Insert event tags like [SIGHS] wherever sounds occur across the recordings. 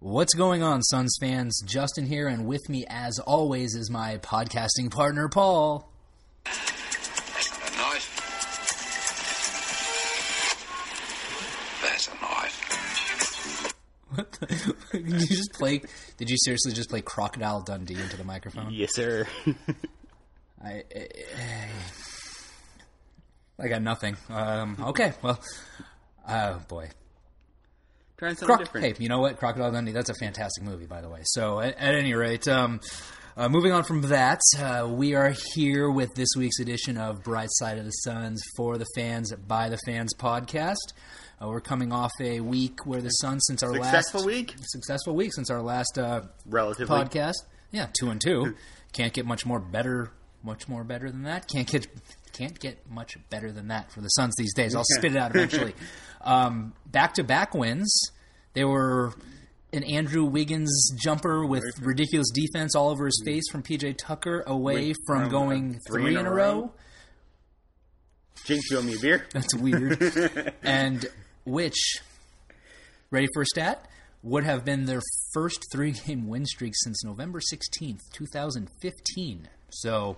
What's going on, Suns fans? Justin here, and with me, as always, is my podcasting partner, Paul. That's a knife. That's a knife. What the, [LAUGHS] did you just play? Did you seriously just play Crocodile Dundee into the microphone? Yes, sir. [LAUGHS] I, I, I got nothing. Um, okay, well, oh boy, Trying something Croc- different. Hey, you know what? Crocodile Dundee. That's a fantastic movie, by the way. So, at, at any rate, um, uh, moving on from that, uh, we are here with this week's edition of Bright Side of the Suns for the fans by the fans podcast. Uh, we're coming off a week where the Suns, since our Successful last week? successful week since our last uh, Relatively. podcast, yeah, two and two, [LAUGHS] can't get much more better, much more better than that. Can't get can't get much better than that for the Suns these days. I'll spit it out eventually. [LAUGHS] Um, back-to-back wins. They were an Andrew Wiggins jumper with ridiculous defense all over his face from PJ Tucker, away Wait, from from, going uh, three, in a row. Jinx, you owe me a beer? [LAUGHS] That's weird. [LAUGHS] and which, ready for a stat, would have been their first three game win streak since November 16th, 2015. So,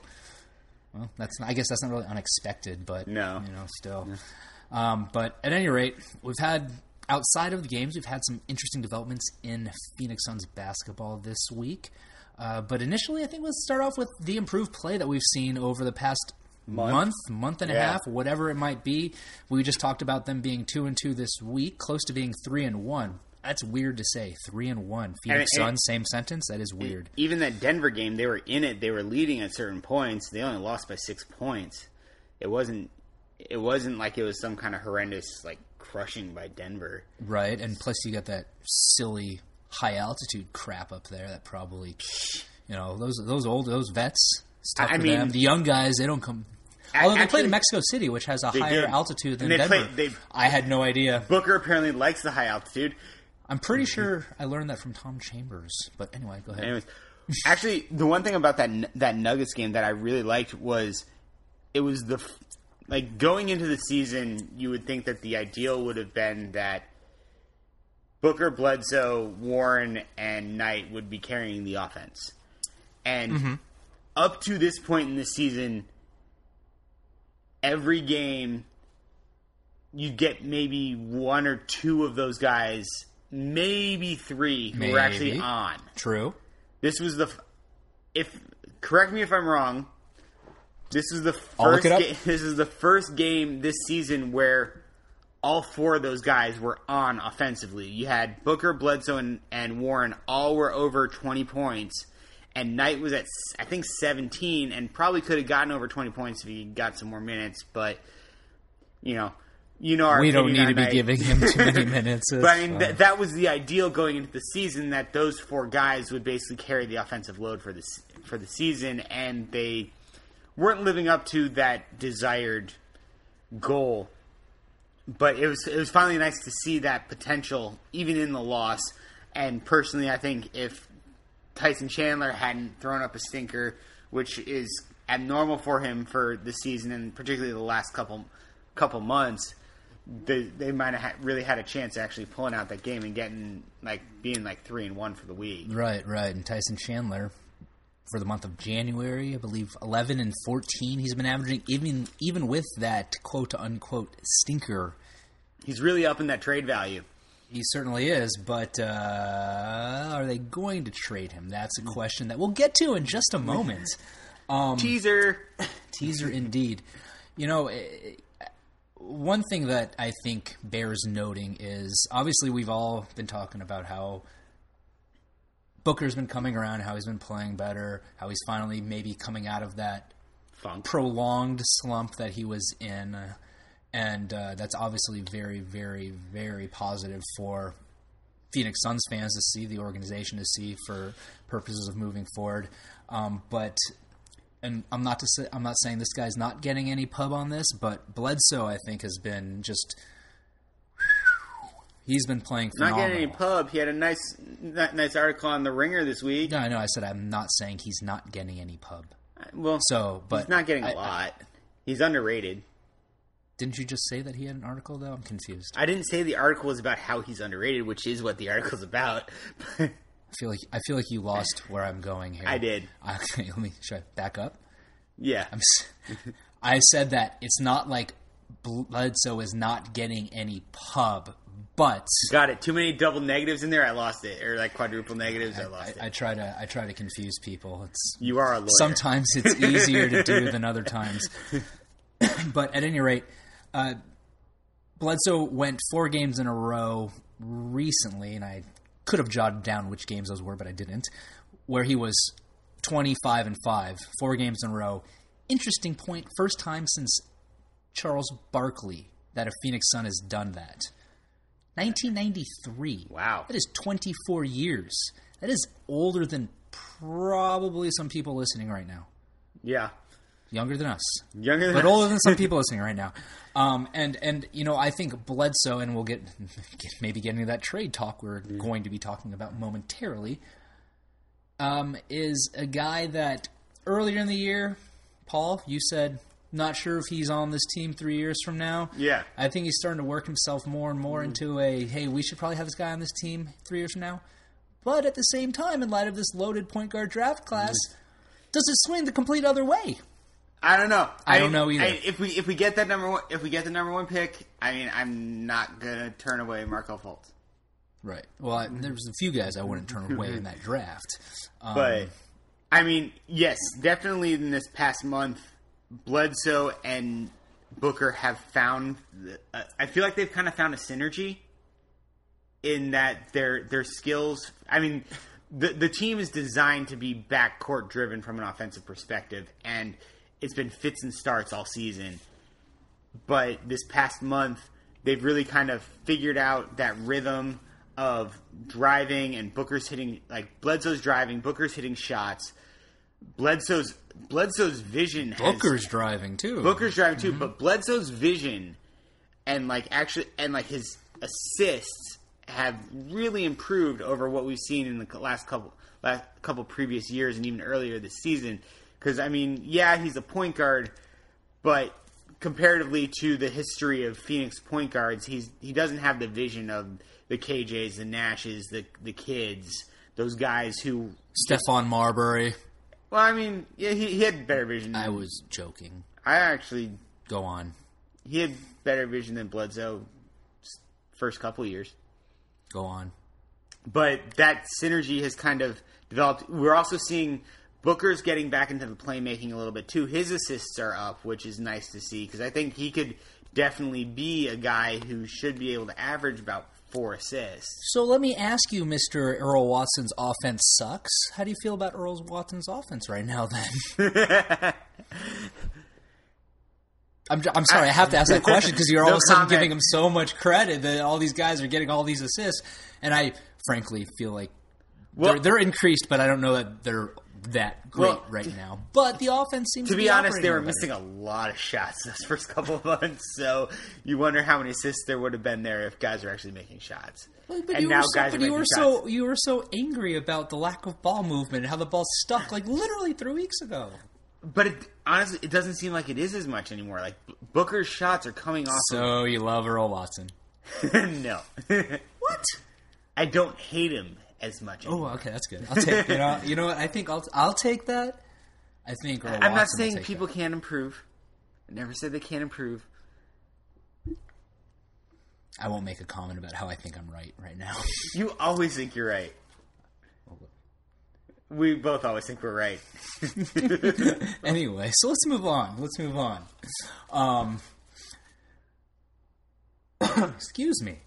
well, that's not, I guess that's not really unexpected, but, No. you know, still. Um, but at any rate, we've had, outside of the games, we've had some interesting developments in Phoenix Suns basketball this week. Uh, but initially, I think let's start off with the improved play that we've seen over the past Month? month, month and a half, whatever it might be. We just talked about them being two and two this week, close to being three and one. That's weird to say. Three and one. Phoenix And it- Suns, same sentence. That is weird. Even that Denver game, they were in it. They were leading at certain points. They only lost by six points. It wasn't. It wasn't like it was some kind of horrendous like crushing by Denver. Right, and plus you got that silly high altitude crap up there that probably, you know, those those old those vets. I mean- them. The young guys, they don't come. Although they played in Mexico City, which has a higher did. altitude than And they Denver. played- they- I had no idea. Booker apparently likes the high altitude. I'm pretty mm-hmm. sure I learned that from Tom Chambers. But anyway, go ahead. Anyways, actually, the one thing about that that Nuggets game that I really liked was it was the like going into the season. You would think that the ideal would have been that Booker, Bledsoe, Warren, and Knight would be carrying the offense, and mm-hmm. up to this point in the season, every game you get maybe one or two of those guys, maybe three who were actually on. True. This was the f- if correct me if I'm wrong. This is the first. it up. Ga- [LAUGHS] this is the first game this season where all four of those guys were on offensively. You had Booker, Bledsoe, and, and Warren all were over 20 points, and Knight was at I think 17, and probably could have gotten over 20 points if he got some more minutes. But you know, you know, our We don't need to be Knight. giving him too many [LAUGHS] minutes. But I mean, th- that was the ideal going into the season that those four guys would basically carry the offensive load for the for the season, and they weren't living up to that desired goal. But it was it was finally nice to see that potential, even in the loss. And personally, I think if Tyson Chandler hadn't thrown up a stinker, which is abnormal for him for the season and particularly the last couple couple months, they they might have really had a chance actually pulling out that game and getting like being like three and one for the week. Right, right. And Tyson Chandler, for the month of January, I believe eleven and fourteen. He's been averaging even even with that quote unquote stinker. He's really up in that trade value. He certainly is, but uh, are they going to trade him? That's a question that we'll get to in just a moment. [LAUGHS] Um, Teaser. [LAUGHS] teaser indeed. You know, eh, one thing that I think bears noting is obviously we've all been talking about how Booker's been coming around, how he's been playing better, how he's finally maybe coming out of that Funk. prolonged slump that he was in, and uh, that's obviously very, very, very positive for Phoenix Suns fans to see, the organization to see for purposes of moving forward. Um, but and I'm not to say I'm not saying this guy's not getting any pub on this, but Bledsoe I think has been just he's been playing for Not getting any pub. He had a nice nice article on the Ringer this week. no, I know. I said I'm not saying he's not getting any pub. Uh, well, So, but he's not getting a I- lot. He's underrated. Didn't you just say that he had an article though? I'm confused. I didn't say the article was about how he's underrated, which is what the article's about. [LAUGHS] I feel like I feel like you lost where I'm going here. I did. [LAUGHS] Okay, let me should I back up. yeah, I said that it's not like Bledsoe is not getting any pub, but got it. Too many double negatives in there. I lost it, or like quadruple negatives. I, lost I, I try to I try to confuse people. It's You are a lawyer. sometimes it's [LAUGHS] easier to do than other times. [COUGHS] but at any rate, uh, Bledsoe went four games in a row recently, and I could have jotted down which games those were, but I didn't. Where he was twenty five and five, four games in a row. Interesting point. First time since Charles Barkley that a Phoenix Sun has done that. 1993. Wow. That is 24 years. That is older than probably some people listening right now. yeah, Younger than us, younger than but us. older than some people [LAUGHS] listening right now. Um, and and you know, I think Bledsoe, and we'll get, get maybe get into that trade talk we're going to be talking about momentarily. Um, is a guy that earlier in the year, Paul, you said not sure if he's on this team three years from now. Yeah. I think he's starting to work himself more and more into a hey, we should probably have this guy on this team three years from now. But at the same time, in light of this loaded point guard draft class, does it swing the complete other way? I don't know. I don't know either. I, if we if we get that number one, if we get the number one pick, I mean, I'm not gonna turn away Markelle Fultz. Right. Well, I, there was a few guys I wouldn't turn away in that draft. Um, But I mean, yes, definitely in this past month, Bledsoe and Booker have found. Uh, I feel like they've kind of found a synergy in that their their skills. I mean, the the team is designed to be backcourt driven from an offensive perspective, and it's been fits and starts all season. But this past month, they've really kind of figured out that rhythm of driving and Booker's hitting like Bledsoe's driving, Booker's hitting shots. Bledsoe's Bledsoe's vision has, Booker's driving too. Booker's driving too, mm-hmm. but Bledsoe's vision and like actually and like his assists have really improved over what we've seen in the last couple last couple previous years and even earlier this season. Because I mean, yeah, he's a point guard, but comparatively to the history of Phoenix point guards, he's he doesn't have the vision of the KJs, the Nashes, the the Kidds, those guys who. Stephon Marbury. Well, I mean, yeah, he, he had better vision. I was joking. I actually Go on. he had better vision than Bledsoe first couple years. Go on. But that synergy has kind of developed. We're also seeing Booker's getting back into the playmaking a little bit too. His assists are up, which is nice to see because I think he could definitely be a guy who should be able to average about four assists. So let me ask you, Mr. Earl Watson's offense sucks. How do you feel about Earl Watson's offense right now then? [LAUGHS] I'm, I'm sorry, I have to ask that question because you're [LAUGHS] all No of a sudden comment. giving him so much credit that all these guys are getting all these assists. And I frankly feel like Well- they're, they're increased, but I don't know that they're that great Well, right now. But the offense seems to, To be honest, they were better. missing a lot of shots those first couple of months, so you wonder how many assists there would have been there if guys were actually making shots. But and you now were so, guys but you making were shots. so you were so angry about the lack of ball movement and how the ball stuck like literally three weeks ago. But it, honestly, it doesn't seem like it is as much anymore. Like Booker's shots are coming off. So you love Earl Watson? [LAUGHS] no, What? I don't hate him as much. Oh, Anymore. okay, that's good. I'll take you know you know what I think I'll I'll take that. I think I'm not Watson will saying people that. can't improve. I never said they can't improve. I won't make a comment about how I think I'm right right now. [LAUGHS] You always think you're right. We both always think we're right. [LAUGHS] anyway, so let's move on. Let's move on. Um, [COUGHS] excuse me,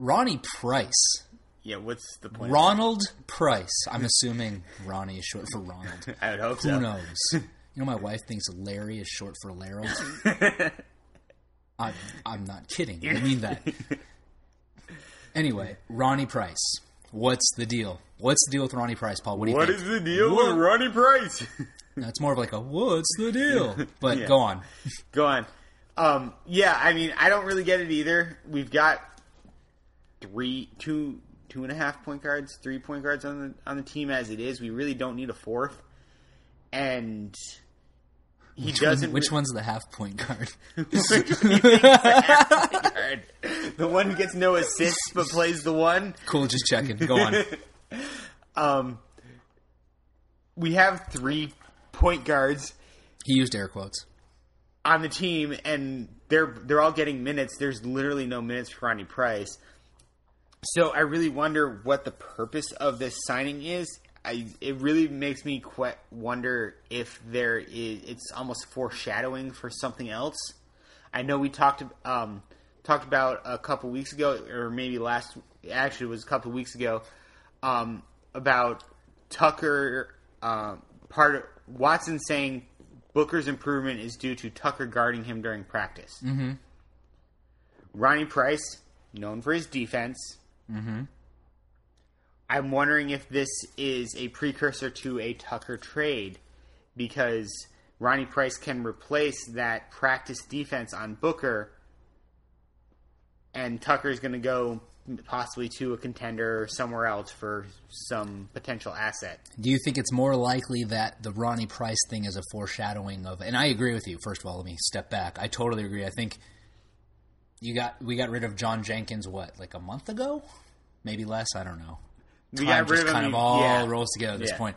Ronnie Price. Yeah, what's the point? Ronald Price. I'm assuming Ronnie is short for Ronald. [LAUGHS] I would hope Who so. Who knows? You know, my wife thinks Larry is short for Larold. [LAUGHS] I'm, I'm not kidding. I mean that. [LAUGHS] Anyway, Ronnie Price. What's the deal? What's the deal with Ronnie Price, Paul? What do you What think? is the deal What? with Ronnie Price? That's more of like a what's the deal? But Yeah. go on. Go on. Um, yeah, I mean, I don't really get it either. We've got three, two, two and a half point guards, three point guards on the on the team as it is. We really don't need a fourth. And he Which, doesn't. one, which one's the half point guard? [LAUGHS] [LAUGHS] guard? the one who gets no assists but plays the one. cool, just checking. Go on. [LAUGHS] Um, we have three point guards He used air quotes. on the team, and they're they're all getting minutes. There's literally no minutes for Ronnie Price. So I really wonder what the purpose of this signing is. I, it really makes me que- wonder if there is. It's almost foreshadowing for something else. I know we talked um, talked about a couple weeks ago, or maybe last. Actually, it was a couple weeks ago um, about Tucker. Um, part of Watson saying Booker's improvement is due to Tucker guarding him during practice. Mm-hmm. Ronnie Price, known for his defense. Mm-hmm. I'm wondering if this is a precursor to a Tucker trade because Ronnie Price can replace that practice defense on Booker, and Tucker's going to go possibly to a contender or somewhere else for some potential asset. Do you think it's more likely that the Ronnie Price thing is a foreshadowing of? And I agree with you. First of all, let me step back. I totally agree. I think you got we got rid of John Jenkins what like a month ago, maybe less. I don't know. We Time got rid just of kind him, of all yeah. rolls together at this Yeah. point.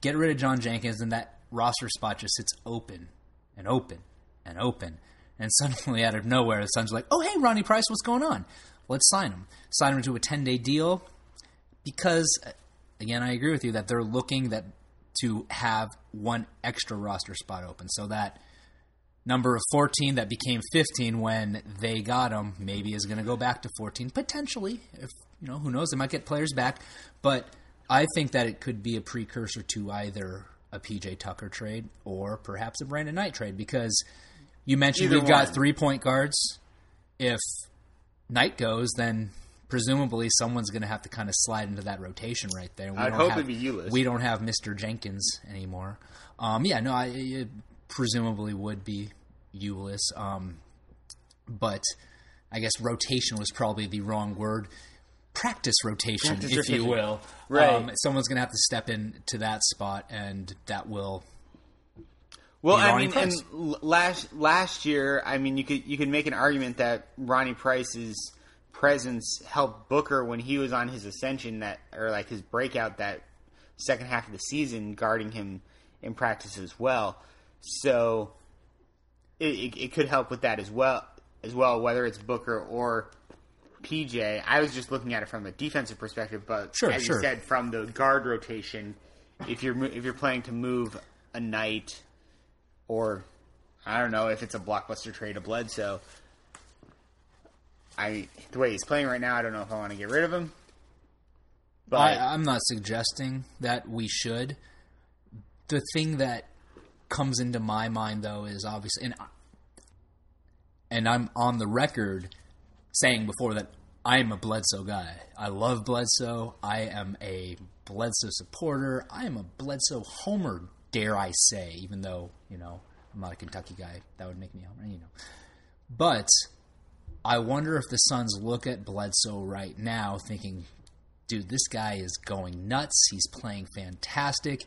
Get rid of John Jenkins, and that roster spot just sits open and open and open. And [LAUGHS] suddenly, out of nowhere, the Suns are like, "Oh, hey, Ronnie Price, what's going on? Let's sign him. Sign him to a ten day deal." Because, again, I agree with you that they're looking that to have one extra roster spot open, so that number of 14 that became 15 when they got him maybe is going to go back to 14 potentially if you know who knows they might get players back but i think that it could be a precursor to either a pj tucker trade or perhaps a brandon knight trade because you mentioned Either we've got three point guards if knight goes then presumably someone's going to have to kind of slide into that rotation right there We I'd don't hope have- it'd be we don't have Mr. Jenkins anymore. Um, yeah, no, I presumably would be Ulis, um, but I guess rotation was probably the wrong word. Practice rotation, Practice if you will. Right. Um, someone's going to have to step in to that spot, and that will. Well, I mean, Price. l- last last year, I mean, you could you could make an argument that Ronnie Price's presence helped Booker when he was on his ascension, that or like his breakout that second half of the season, guarding him in practice as well. So it, it, it could help with that as well, as well, whether it's Booker or PJ. I was just looking at it from a defensive perspective, but Sure, as sure. you said, from the guard rotation, if you're if you're playing to move a Knight or I don't know if it's a blockbuster trade of Bledsoe. I the way he's playing right now, I don't know if I want to get rid of him. But I, I'm not suggesting that we should. The thing that comes into my mind, though, is obviously, and, and I'm on the record saying before that I'm a Bledsoe guy. I love Bledsoe. I am a Bledsoe supporter. I am a Bledsoe homer, dare I say, even though, you know, I'm not a Kentucky guy. That would make me homer, you know. But I wonder if the Suns look at Bledsoe right now thinking, dude, this guy is going nuts. He's playing fantastic,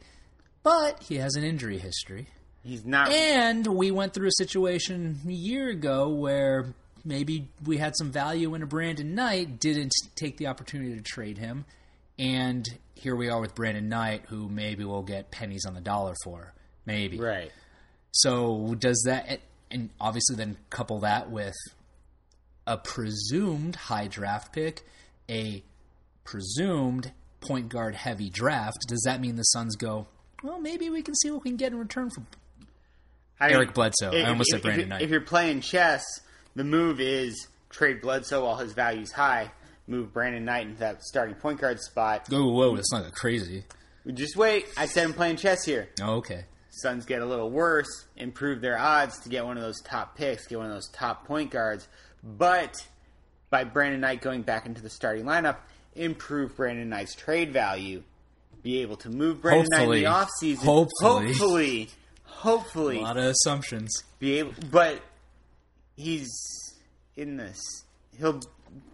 but he has an injury history. He's not. And we went through a situation a year ago where maybe we had some value in a Brandon Knight, didn't take the opportunity to trade him, and here we are with Brandon Knight, who maybe we'll get pennies on the dollar for. Maybe. right. So does that, and obviously then couple that with a presumed high draft pick, a presumed point guard heavy draft. Does that mean the Suns go? Well, maybe we can see what we can get in return for. I Eric Bledsoe. I almost said if, Brandon if, Knight. If you're playing chess, the move is trade Bledsoe while his value's high. Move Brandon Knight into that starting point guard spot. Oh, whoa, that's not that crazy. Just wait. I said I'm playing chess here. Oh, okay. Suns get a little worse, improve their odds to get one of those top picks, get one of those top point guards. But by Brandon Knight going back into the starting lineup, improve Brandon Knight's trade value, be able to move Brandon Hopefully. Knight in the offseason. Hopefully. hopefully, hopefully, A lot of assumptions. be able. But he's in this. He'll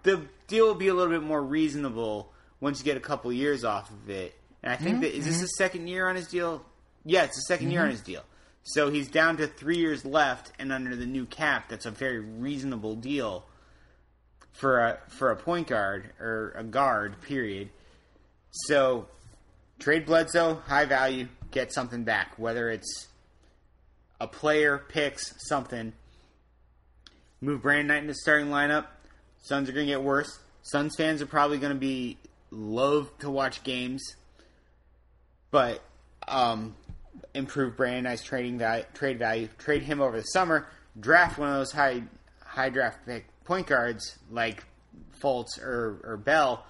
the deal will be a little bit more reasonable once you get a couple years off of it. And I think mm-hmm, that is this mm-hmm. the second year on his deal? Yeah, it's the 2nd year on mm-hmm. his deal. So he's down to three years left, and under the new cap, that's a very reasonable deal for a for a point guard or a guard. Period. So trade Bledsoe, high value, get something back, whether it's a player, picks, something. Move Brandon Knight into the starting lineup. Suns are going to get worse. Suns fans are probably going to be loath to watch games, but um, improve Brandon Knight's trading value, trade value. Trade him over the summer. Draft one of those high high draft pick point guards like Fultz or, or Ball.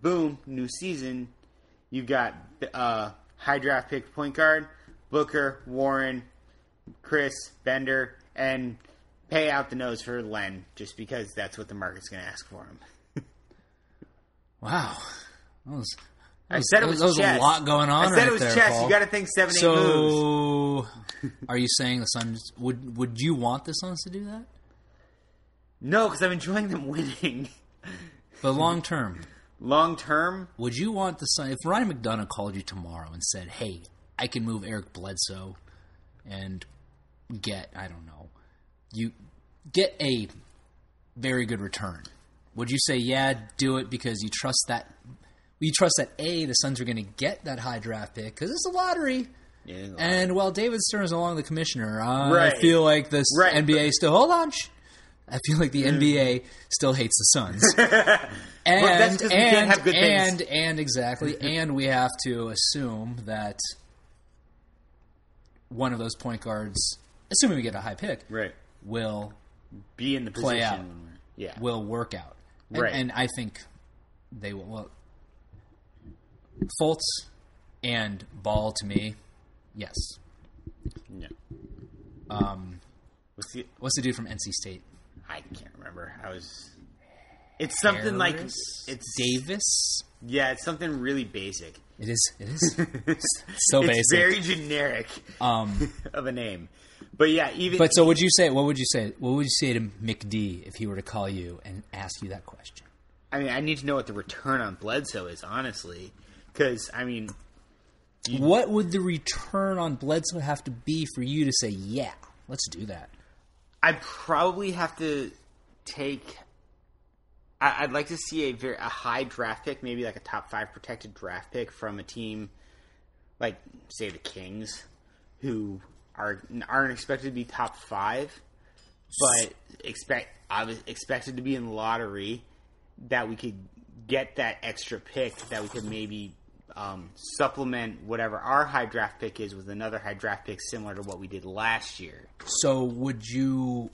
Boom, new season. You've got uh, high draft pick point guard Booker, Warren, Chriss, Bender, and pay out the nose for Len just because that's what the market's going to ask for him. Wow. That was, I said it was there was chess. a lot going on I said right it was there, chess. Paul. You got to think seven, eight moves. So, are you saying the Suns would would you want the Suns to do that? No, because I'm enjoying them winning. But long term, Long term, would you want the Suns? If Ryan McDonough called you tomorrow and said, "Hey, I can move Eric Bledsoe and get I don't know, you get a very good return," would you say, "Yeah, do it" because you trust that? You trust that a the Suns are going to get that high draft pick because it's a lottery. yeah, And while David Stern is no longer the commissioner, I Right. feel like this Right, NBA still hold on. I feel like the NBA still hates the Suns. [LAUGHS] and that's 'cause we can't and have good things. and and exactly, [LAUGHS] and we have to assume that one of those point guards, assuming we get a high pick, right. will Be in the Play position. out. Yeah, will work out. And, Right. and I think they will. Well, Fultz and Ball to me, yes. yeah. Um, What's the? what's the dude from NC State? I can't remember. I was. It's something like it's Davis. Yeah, it's something really basic. It is. It is. [LAUGHS] so it's basic. very generic um, [LAUGHS] of a name. But yeah, even but so would you say? What would you say? What would you say to McD if he were to call you and ask you that question? I mean, I need to know what the return on Bledsoe is, honestly, because I mean, What would the return on Bledsoe have to be for you to say, "Yeah, let's do that"? I'd probably have to take. I- I'd like to see a very a high draft pick, maybe like a top five protected draft pick from a team like, say, the Kings, who are aren't expected to be top five, but expect expected to be in the lottery. That we could get that extra pick, that we could maybe um, supplement whatever our high draft pick is with another high draft pick similar to what we did last year. So would you?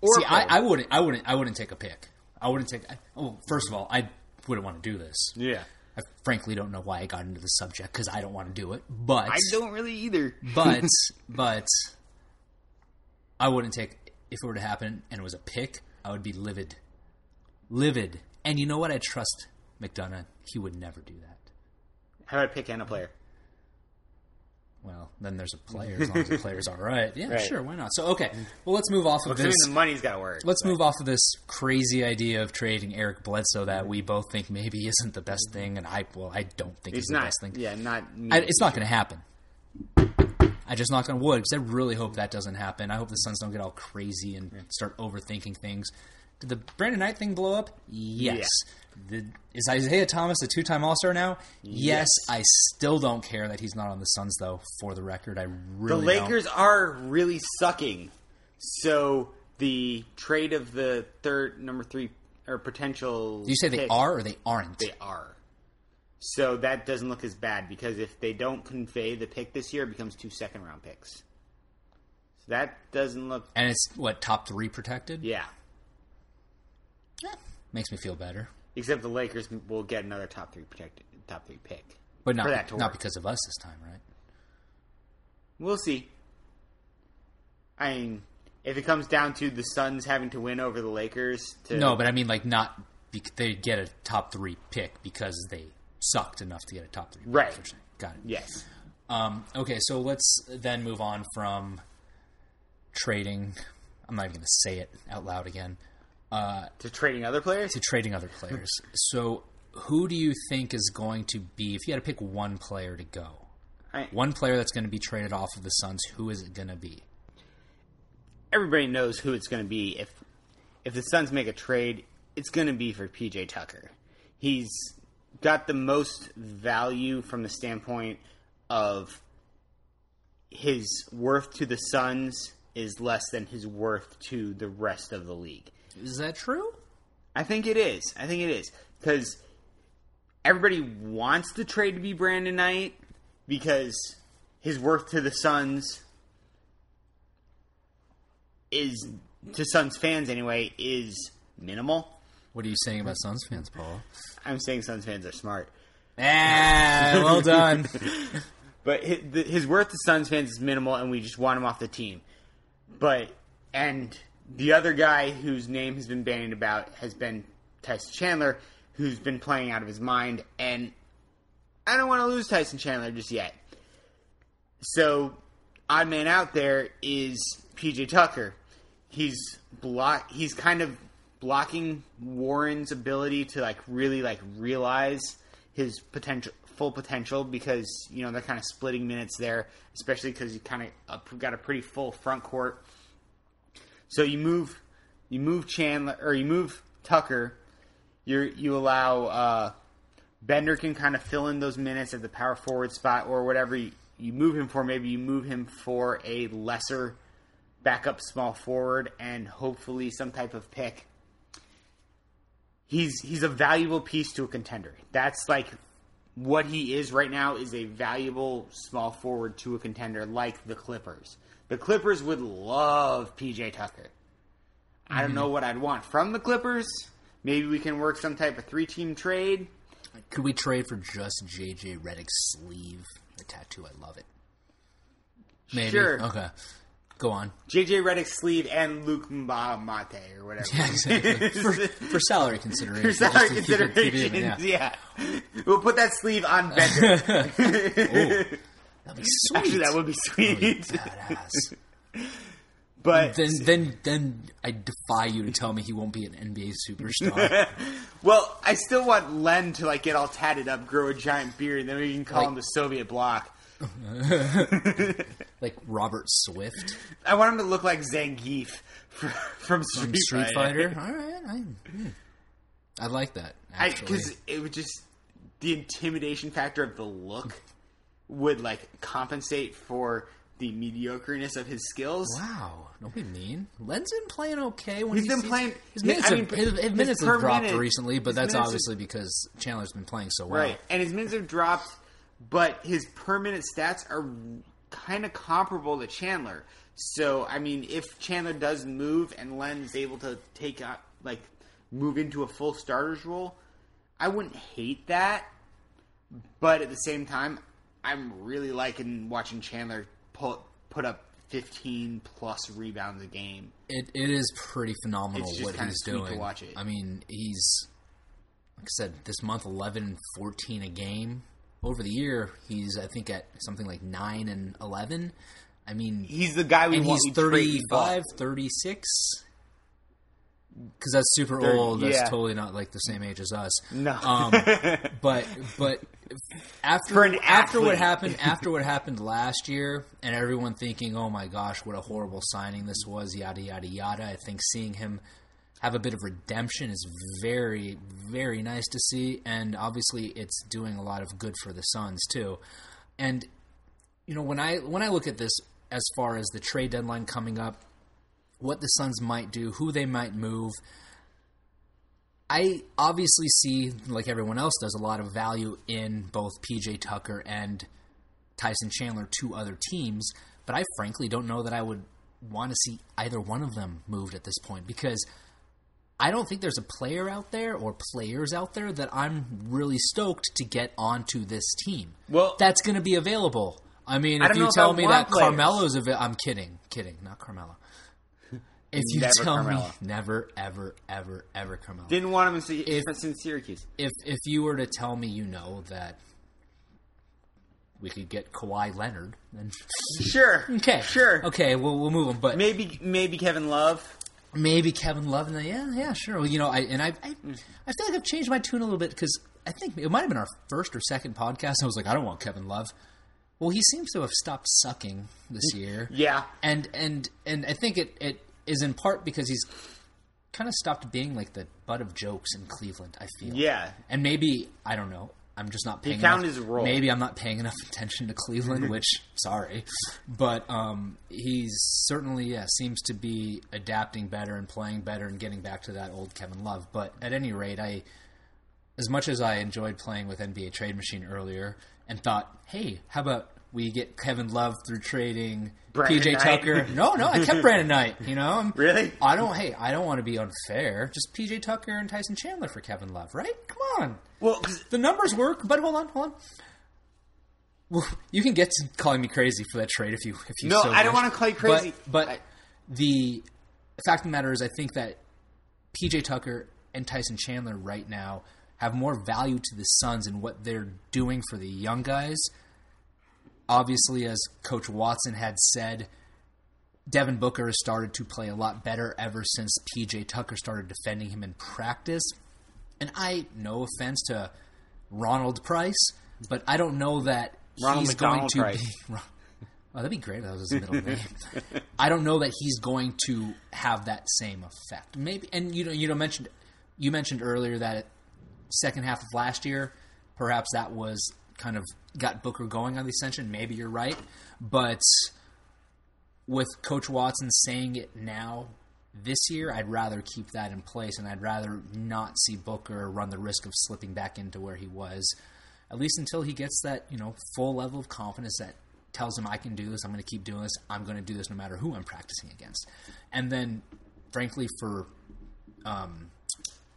Or see, I. I wouldn't. I wouldn't. I wouldn't take a pick. I wouldn't take. Oh, first of all, I wouldn't want to do this. Yeah. I frankly don't know why I got into the subject because I don't want to do it. But I don't really either. [LAUGHS] but but I wouldn't take if it were to happen and it was a pick. I would be livid, livid. And you know what? I trust McDonough. He would never do that. How about a pick and a player? Well, then there's a player. As long as the player's all right, [LAUGHS] yeah, Right. sure, why not? So okay, well, let's move off of Assuming this. the money's got to work. Let's move off of this crazy idea of trading Eric Bledsoe that we both think maybe isn't the best thing, and I well, I don't think It's the not. best thing. Yeah, not. I, it's not going to happen. I just knocked on wood because I really hope that doesn't happen. I hope the Suns don't get all crazy and start overthinking things. Did the Brandon Knight thing blow up? Yes. The, is Isaiah Thomas a two-time All-Star now? Yes. Yes. I still don't care that he's not on the Suns, though. For the record, I really The Lakers are really sucking. So the trade of the third number three or potential. Don't. You say they are or they aren't? They are. So that doesn't look as bad because if they don't convey the pick this year, it becomes two second round picks. So that doesn't look. and it's what top three protected? Yeah. Makes me feel better, Except the Lakers will get another top three protected top three pick. but not not work. because of us this time, right? We'll see. I mean, if it comes down to the Suns having to win over the Lakers, to No, but I mean like not. They get a top three pick because they sucked enough to get a top three. Pick, Right. is what you're saying. Got it. yes, Um, okay, so let's then move on from trading. I'm not even going to say it out loud again. Uh, to trading other players. to trading other players. so, who do you think is going to be if you had to pick one player to go? I- one player that's going to be traded off of the Suns. Who is it going to be? Everybody knows who it's going to be. If if the Suns make a trade, it's going to be for PJ Tucker. He's got the most value from the standpoint of his worth to the Suns is less than his worth to the rest of the league. Is that true? I think it is. I think it is because everybody wants the trade to be Brandon Knight because his worth to the Suns is to Suns fans anyway is minimal. What are you saying about Suns fans, Paul? I'm saying Suns fans are smart, Ah, well [LAUGHS] done. but his, his worth to Suns fans is minimal, and we just want him off the team. But and the other guy whose name has been bandied about has been Tyson Chandler, who's been playing out of his mind, and I don't want to lose Tyson Chandler just yet. So, odd man out there is PJ Tucker. He's block. He's kind of blocking Warren's ability to like really like realize his potential, full potential, because you know they're kind of splitting minutes there, especially because you kind of got a pretty full front court. So you move, you move Chandler or you move Tucker. You you allow uh, Bender can kind of fill in those minutes at the power forward spot or whatever you, you move him for. Maybe you move him for a lesser backup small forward and hopefully some type of pick. He's he's a valuable piece to a contender. That's like what he is right now is a valuable small forward to a contender like the Clippers. The Clippers would love PJ Tucker. I don't know mm-hmm. what I'd want from the Clippers. Maybe we can work some type of three team trade. Could we trade for just JJ Redick's sleeve? The tattoo, I love it. Maybe. Sure. Okay. Go on. JJ Redick's sleeve and Luke Mate or whatever. [LAUGHS] Yeah, exactly. for, for salary consideration. [LAUGHS] For salary just keep it- keep it considerations, yeah. yeah. We'll put that sleeve on Bender. [LAUGHS] That'd be sweet. [LAUGHS] Actually, that would be sweet. badass. [LAUGHS] But then, then, then I defy you to tell me he won't be an NBA superstar. [LAUGHS] well, I still want Len to like get all tatted up, grow a giant beard, and then we can call Like- him the Soviet bloc. like Robert Swift I want him to look like Zangief from, from Street, from Street Fighter. All right, I, hmm. I like that. Actually, because it would just the intimidation factor of the look would like compensate for the mediocreness of his skills. wow, don't be mean. Len's been playing okay. When He's he been sees- playing- His I minutes, mean, have, his, his minutes have dropped minute- recently, but that's obviously because Chandler's been playing so well. Right, and his minutes have dropped, but his per minute stats are kind of comparable to Chandler. So, I mean, if Chandler does move and Len is able to take up like, move into a full starter's role, I wouldn't hate that. But at the same time, I'm really liking watching Chandler put put up 15 plus rebounds a game. It it is pretty phenomenal It's what he's doing. I mean, he's like I said, this month 11 and 14 a game. Over the year, he's I think at something like 9 and 11. I mean, He's the guy we and want. he's 35, 36. Cuz that's super Thirty- old. That's yeah. totally not like the same age as us. No. Um, [LAUGHS] but but after after what happened after what happened last year, and everyone thinking, "Oh my gosh, what a horrible signing this was," yada yada yada. I think seeing him have a bit of redemption is very very nice to see, and obviously it's doing a lot of good for the Suns too. And you know when I when I look at this as far as the trade deadline coming up, what the Suns might do, who they might move. I obviously see, like everyone else does, a lot of value in both PJ Tucker and Tyson Chandler, two other teams, but I frankly don't know that I would want to see either one of them moved at this point because I don't think there's a player out there or players out there that I'm really stoked to get onto this team. Well- that's going to be available. I mean, I if you if tell me that players. Carmelo's available, I'm kidding, kidding, not Carmelo. If you Never tell Carmelo. me [LAUGHS] never, ever, ever, ever Carmelo. Didn't want him in, Sy- If- in Syracuse. if if you were to tell me, you know that we could get Kawhi Leonard, then [LAUGHS] Sure. okay, Sure. okay, we'll we'll move him. But Maybe maybe Kevin Love. maybe Kevin Love. And then, yeah, yeah, sure. Well, you know, I and I, I hmm. I feel like I've changed my tune a little bit because I think it might have been our first or second podcast. and I was like, I don't want Kevin Love. Well, he seems to have stopped sucking this year. Yeah. and and and I think it it is in part because he's kind of stopped being like the butt of jokes in Cleveland. I feel. Yeah. and maybe I don't know. I'm just not paying. found enough, his role. Maybe I'm not paying enough [LAUGHS] attention to Cleveland, which sorry, but um, he's certainly yeah seems to be adapting better and playing better and getting back to that old Kevin Love. But at any rate, I as much as I enjoyed playing with NBA Trade Machine earlier and thought, hey, how about we get Kevin Love through trading Brandon PJ Knight. Tucker? No, no, I kept Brandon Knight. You know, I'm- Really? I don't. Hey, I don't want to be unfair. Just PJ Tucker and Tyson Chandler for Kevin Love, right? Come on. Well, The numbers work, but hold on, hold on. Well, you can get to calling me crazy for that trade if you if you. No, so I don't wanna call you crazy. But, but I- the fact of the matter is, I think that PJ Tucker and Tyson Chandler right now have more value to the Suns in what they're doing for the young guys. Obviously, as Coach Watson had said, Devin Booker has started to play a lot better ever since PJ Tucker started defending him in practice. And I, no offense to Ronald Price, but I don't know that Ronald he's going to Price. [LAUGHS] be. Oh, that'd be great. if That was his middle name. [LAUGHS] I don't know that he's going to have that same effect. Maybe, and you know, you know, mentioned you mentioned earlier that second half of last year, perhaps that was kind of got Booker going on the ascension. Maybe you're right, but with Coach Watson saying it now this year, I'd rather keep that in place, and I'd rather not see Booker run the risk of slipping back into where he was, at least until he gets that you know full level of confidence that tells him I can do this. I'm going to keep doing this. I'm going to do this no matter who I'm practicing against. And then, frankly, for um,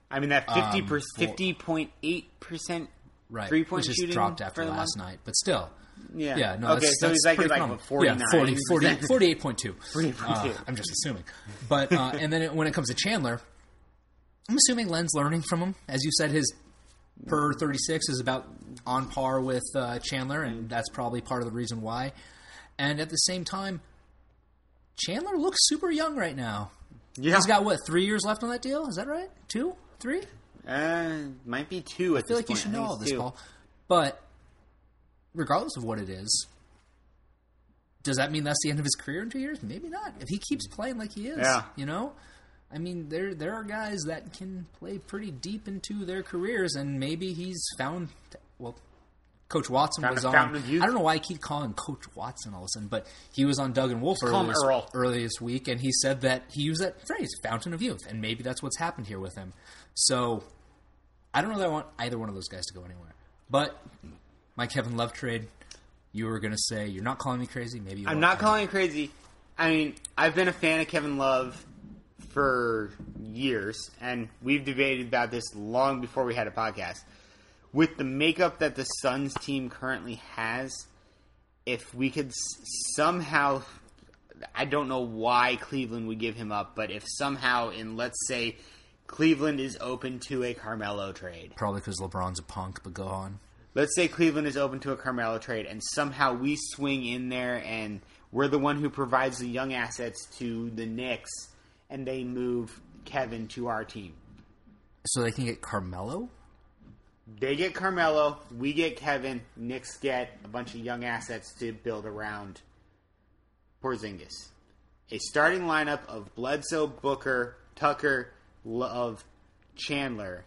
I mean that 50 per, Um, for- 50.8 percent right, three point shooting dropped after last month? night, but still. Yeah. Yeah, no. Okay, that's, so that's he's like pretty like phenomenal. what, 49. Yeah, 40, 40, 48.2. [LAUGHS] 48.2. Uh, I'm just assuming. But uh, and then it, when it comes to Chandler, I'm assuming Len's learning from him. As you said, his per 36 is about on par with uh, Chandler, and that's probably part of the reason why. And at the same time, Chandler looks super young right now. Yeah. He's got what three years left on that deal? Is that right? Two, three? Uh, might be two at I feel like you should know all this, two. Paul. But regardless of what it is, does that mean that's the end of his career in two years? Maybe not. If he keeps playing like he is, Yeah. you know, I mean, there there are guys that can play pretty deep into their careers, and maybe he's found. Well, Coach Watson Found was on. fountain of youth. I don't know why I keep calling Coach Watson all of a sudden, but he was on Doug and Wolf earlier earlier this week, and he said that he used that phrase, "fountain of youth," and maybe that's what's happened here with him. So I don't know that I want either one of those guys to go anywhere. But my Kevin Love trade, you were going to say you're not calling me crazy. Maybe you I'm not calling you crazy. I mean, I've been a fan of Kevin Love for years, and we've debated about this long before we had a podcast. With the makeup that the Suns team currently has, if we could somehow, I don't know why Cleveland would give him up, but if somehow, in let's say, Cleveland is open to a Carmelo trade, Probably because LeBron's a punk. But go on. let's say Cleveland is open to a Carmelo trade, and somehow we swing in there and we're the one who provides the young assets to the Knicks, and they move Kevin to our team. So they can get Carmelo. They get Carmelo, we get Kevin, Knicks get a bunch of young assets to build around Porzingis. A starting lineup of Bledsoe, Booker, Tucker, Love, Chandler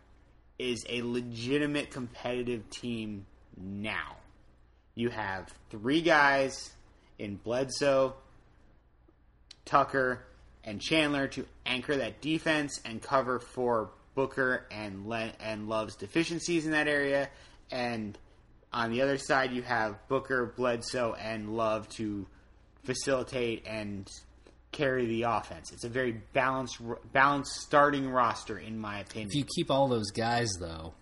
is a legitimate competitive team now. You have three guys in Bledsoe, Tucker, and Chandler to anchor that defense and cover for Booker and Le- and Love's deficiencies in that area. And on the other side, you have Booker, Bledsoe, and Love to facilitate and carry the offense. It's a very balanced balanced starting roster, in my opinion. If you keep all those guys though,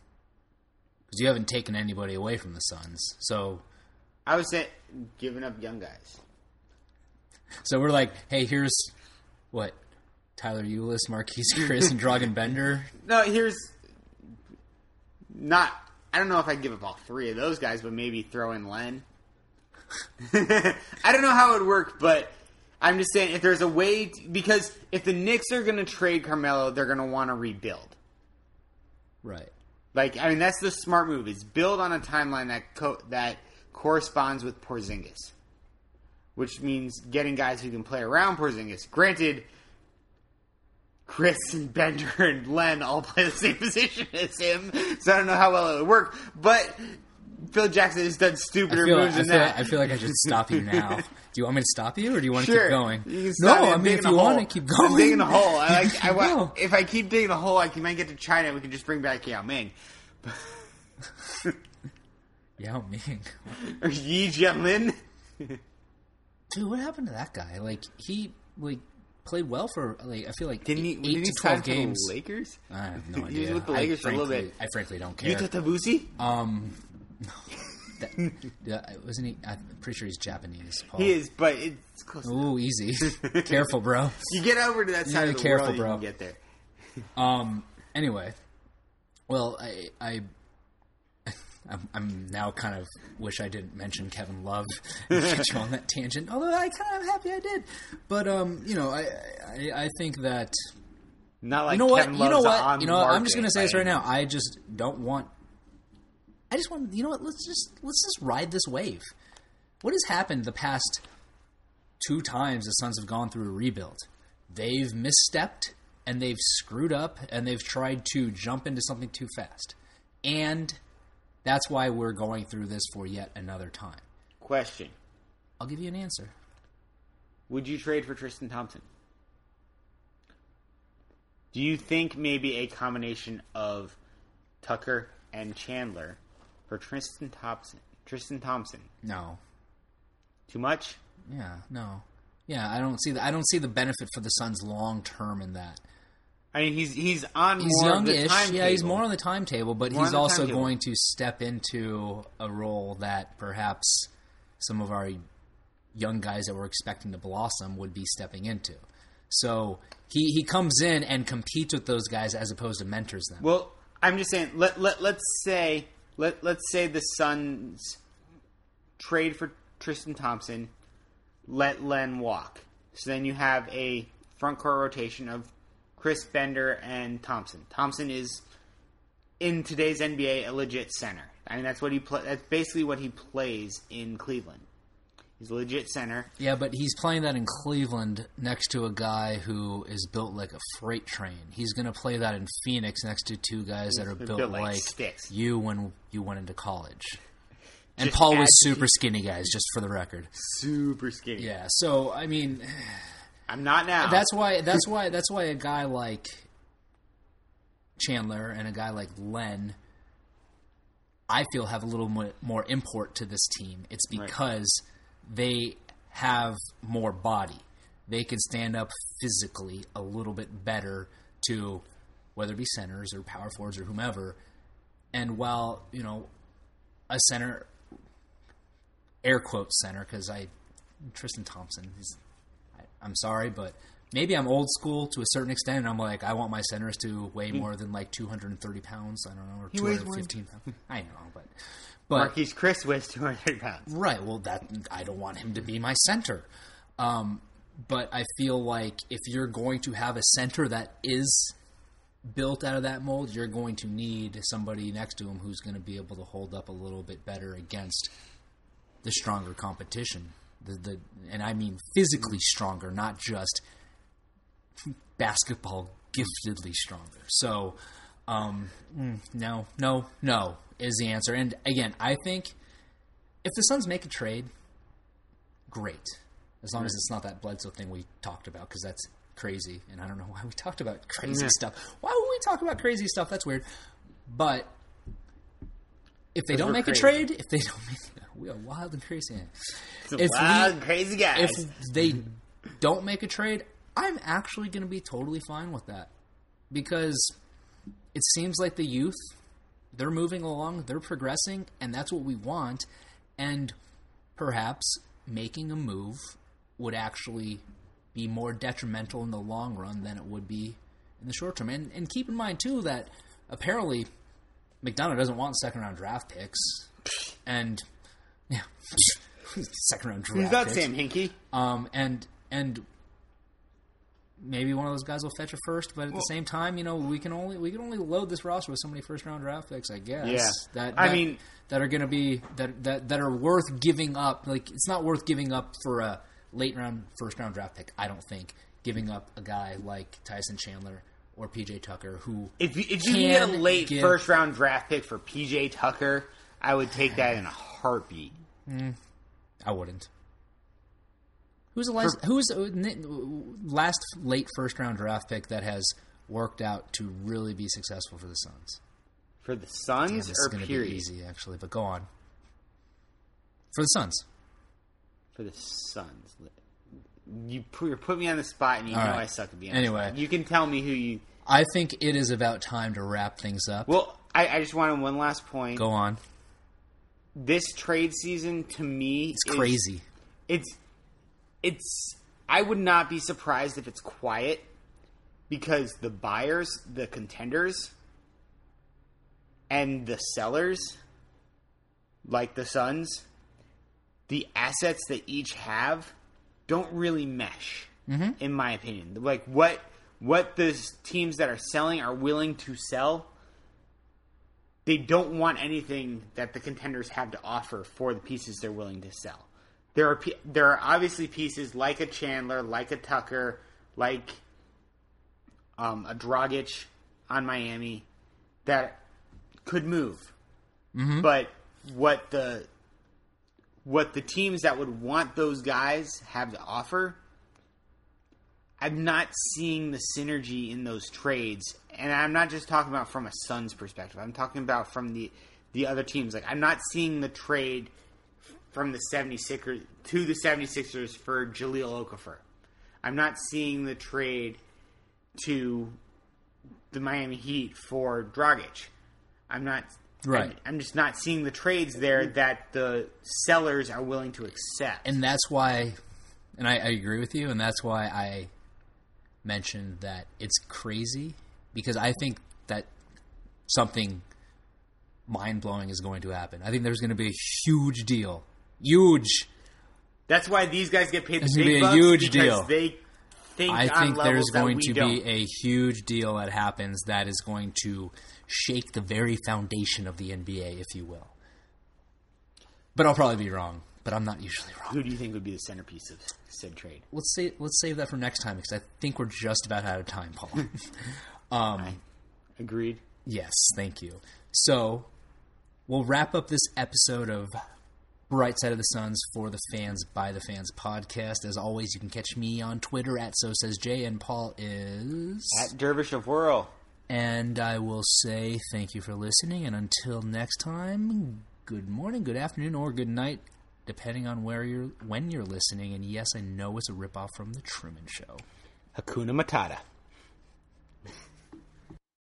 because you haven't taken anybody away from the Suns, so I would say giving up young guys. so we're like, hey, here's what Tyler Ulis, Marquese [LAUGHS] Chriss, and Dragan Bender. No, here's not. I don't know if I'd give up all three of those guys, but maybe throw in Len. [LAUGHS] I don't know how it would work, but I'm just saying if there's a way to, because if the Knicks are going to trade Carmelo, they're going to want to rebuild. Right. Like I mean, that's the smart move: is build on a timeline that co- that corresponds with Porzingis, which means getting guys who can play around Porzingis. Granted, Chriss and Bender [LAUGHS] and Len all play the same [LAUGHS] position as him, so I don't know how well it would work. But Phil Jackson has done stupider moves I, than feel, that. I feel like I should stop you [LAUGHS] now. Do you want me to stop you, or do you want to Sure. keep going? You no. I mean, if you want to keep I'm going, digging a hole. I [LAUGHS] like. I keep if I keep digging a hole, I can, might get to China. We can just bring back Yao Ming [LAUGHS] Yao Ming. or [LAUGHS] Yi Jianlian. Dude, what happened to that guy? Like he like played well for like I feel like Didn't he? eight, Didn't eight to twelve for the games. Lakers? I have no He was with the I Lakers for a little bit. I frankly don't care. Yuta Tabuse. Um, that, wasn't he? I'm pretty sure he's Japanese. Paul. He is, but it's close. Ooh, easy. [LAUGHS] Careful, bro. You get over to that side gotta of the careful, world, bro. you get there. [LAUGHS] Um. Anyway, well, I, I, [LAUGHS] I'm, I'm now kind of wish I didn't mention Kevin Love and get you on that tangent. Although I kind of happy I did. But um, you know, I, I, I think that Not like you know what? Kevin You know Love's what? You know what? I'm just gonna say this right now. I just don't want. I just want. You know what? Let's just let's just ride this wave. What has happened the past two times the Suns have gone through a rebuild? They've misstepped and they've screwed up and they've tried to jump into something too fast, and that's why we're going through this for yet another time. Question: I'll give you an answer. Would you trade for Tristan Thompson? Do you think maybe a combination of Tucker and Chandler for Tristan Thompson? Tristan Thompson, No. too much? Yeah. No. Yeah. I don't see the I don't see the benefit for the Suns long term in that. I mean, he's he's on He's more of the youngish. Yeah, he's more on the timetable, but More he's also going to step into a role that perhaps some of our young guys that we're expecting to blossom would be stepping into. So he, he comes in and competes with those guys as opposed to mentors them. Well, I'm just saying. Let let let's say let let's say the Suns trade for Tristan Thompson, let Len walk. So then you have a front court rotation of Chriss Bender and Thompson. Thompson is in today's NBA a legit center. I mean that's what he play. That's basically what he plays in Cleveland. He's a legit center. yeah, but he's playing that in Cleveland next to a guy who is built like a freight train. He's going to play that in Phoenix next to two guys that are built, built like sticks. you when you went into college. And Just Paul was super skinny, guys, just for the record. Super skinny. Yeah, so I mean, [SIGHS] I'm not now. that's why that's why that's why a guy like Chandler and a guy like Len, I feel have a little more, more import to this team. It's because they have more body. They can stand up physically a little bit better to whether it be centers or power forwards or whomever. And while you know a center, air quote center, because I Tristan Thompson, I, I'm sorry, but maybe I'm old school to a certain extent. And I'm like, I want my centers to weigh more than like 230 pounds. I don't know, or He 215 pounds. [LAUGHS] I know, but but Marquese Chriss weighs 230 pounds. right. Well, that I don't want him to be my center. Um, but I feel like if you're going to have a center that is built out of that mold, you're going to need somebody next to him who's going to be able to hold up a little bit better against the stronger competition. The, the and I mean physically stronger, not just basketball giftedly stronger. So, um, mm, no, no, no is the answer. And again, I think if the Suns make a trade, great. As long as it's not that Bledsoe thing we talked about, because that's crazy. And I don't know why we talked about crazy Yeah. stuff. Why would we talk about crazy stuff? That's weird. But if they don't make crazy. a trade, if they don't make, [LAUGHS] we are wild and crazy. Some If wild, we- crazy guys. If they don't make a trade, I'm actually going to be totally fine with that because it seems like the youth they're moving along, they're progressing, and that's what we want. And perhaps making a move would actually be more detrimental in the long run than it would be in the short term. And, and keep in mind too that apparently McDonough doesn't want second round draft picks, and yeah, [LAUGHS] second round draft. Picks. Who's that, picks. Sam Hinkie? Um, and and maybe one of those guys will fetch a first, but at the same time, you know, we can only we can only load this roster with so many first round draft picks, I guess. Yeah. That, I mean- that are going to be that, that that are worth giving up. Like it's not worth giving up for a late round first round draft pick. I don't think giving up a guy like Tyson Chandler or PJ Tucker who If you, if you can get a late give- first round draft pick for PJ Tucker, I would take that in a heartbeat. Mm, I wouldn't. Who's the last? who's the last late first round draft pick that has worked out to really be successful for the Suns? For the Suns This is or going to be easy, actually. But go on. For the Suns, For the Suns. You put, put me on the spot, and you All know right. I suck at being Anyway. You can tell me who you. I think it is about time to wrap things up. Well, I, I just wanted one last point. go on. This trade season, to me, It's is- crazy. it's it's I would not be surprised if it's quiet because the buyers, the contenders, and the sellers, like the Suns, the assets that each have don't really mesh, mm-hmm. in my opinion. Like what what the teams that are selling are willing to sell, they don't want anything that the contenders have to offer for the pieces they're willing to sell. There are there are obviously pieces like a Chandler, like a Tucker, like um, a Dragic on Miami that could move. But what the what the teams that would want those guys have to offer, I'm not seeing the synergy in those trades. And I'm not just talking about from a Suns perspective. I'm talking about from the the other teams. Like I'm not seeing the trade from the 76ers to the 76ers for Jahlil Okafor. I'm not seeing the trade to the Miami Heat for Dragic. I'm not Right. I'm, I'm just not seeing the trades there that the sellers are willing to accept. and that's why, and I, I agree with you, and that's why I mentioned that it's crazy because I think that something mind blowing is going to happen. I think there's going to be a huge deal, huge. That's why these guys get paid the It's big gonna be a bucks huge deal. they think I think there's going to don't. be a huge deal that happens that is going to shake the very foundation of the NBA, if you will. But I'll probably be wrong. But I'm not usually wrong. Who do you think would be the centerpiece of said trade? let's say let's save that for next time because I think we're just about out of time, Paul. [LAUGHS] [LAUGHS] um, Agreed. yes, thank you. So we'll wrap up this episode of Bright Side of the Suns for the fans by the fans podcast. As always, you can catch me on Twitter at so says Jay, and Paul is At Dervish of Whirl. And I will say thank you for listening, and until next time, good morning, good afternoon, or good night, depending on where you're when you're listening. And yes, I know it's a ripoff from the Truman Show. Hakuna Matata.